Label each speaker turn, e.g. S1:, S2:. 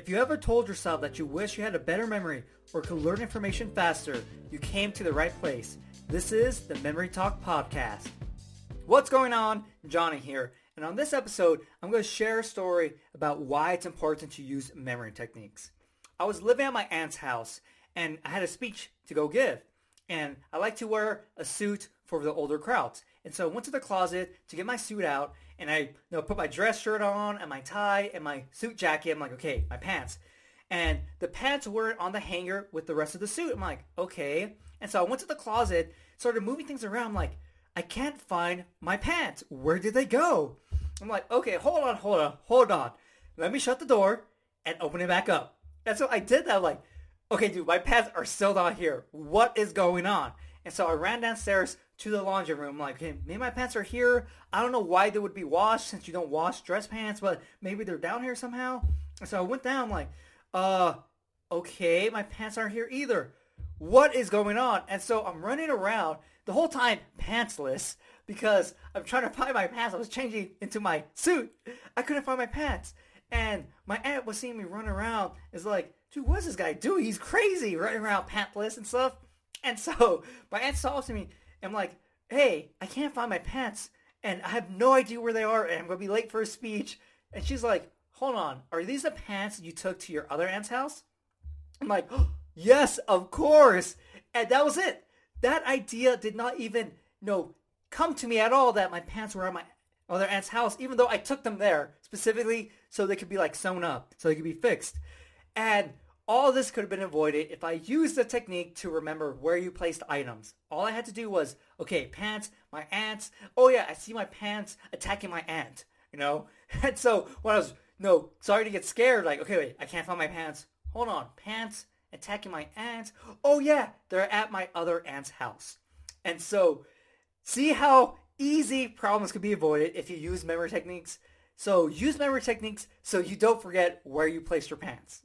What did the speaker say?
S1: If you ever told yourself that you wish you had a better memory or could learn information faster, you came to the right place. This is the Memory Talk Podcast. What's going on? Johnny here. And on this episode, I'm going to share a story about why it's important to use memory techniques. I was living at my aunt's house and I had a speech to go give. And I like to wear a suit for the older crowds. And so I went to the closet to get my suit out and I you know, put my dress shirt on and my tie and my suit jacket. I'm like, okay, my pants. And the pants weren't on the hanger with the rest of the suit. I'm like, okay. And so I went to the closet, started moving things around. I'm like, I can't find my pants. Where did they go? I'm like, okay, hold on, hold on, hold on. Let me shut the door and open it back up. And so I did that. I'm like, okay, dude, my pants are still not here. What is going on? And so I ran downstairs to the laundry room. Like, okay, maybe my pants are here. I don't know why they would be washed since you don't wash dress pants, but maybe they're down here somehow. And so I went down like, uh, okay, my pants aren't here either. What is going on? And so I'm running around the whole time pantsless because I'm trying to find my pants. I was changing into my suit. I couldn't find my pants. And my aunt was seeing me run around. Is like, dude, what's this guy doing? He's crazy running around pantless and stuff. And so my aunt saw to me and I'm like, hey, I can't find my pants and I have no idea where they are and I'm going to be late for a speech. And she's like, hold on, are these the pants you took to your other aunt's house? I'm like, oh, yes, of course. And that was it. That idea did not even, you know, come to me at all that my pants were at my other aunt's house, even though I took them there specifically so they could be like sewn up, so they could be fixed. And all this could have been avoided if I used the technique to remember where you placed items. All I had to do was, okay, pants, my aunt's. Oh yeah, I see my pants attacking my aunt, you know? And so when I was, no, sorry to get scared, like, okay, wait, I can't find my pants. Hold on, pants attacking my aunt. Oh yeah, they're at my other aunt's house. And so, see how easy problems could be avoided if you use memory techniques? So use memory techniques so you don't forget where you placed your pants.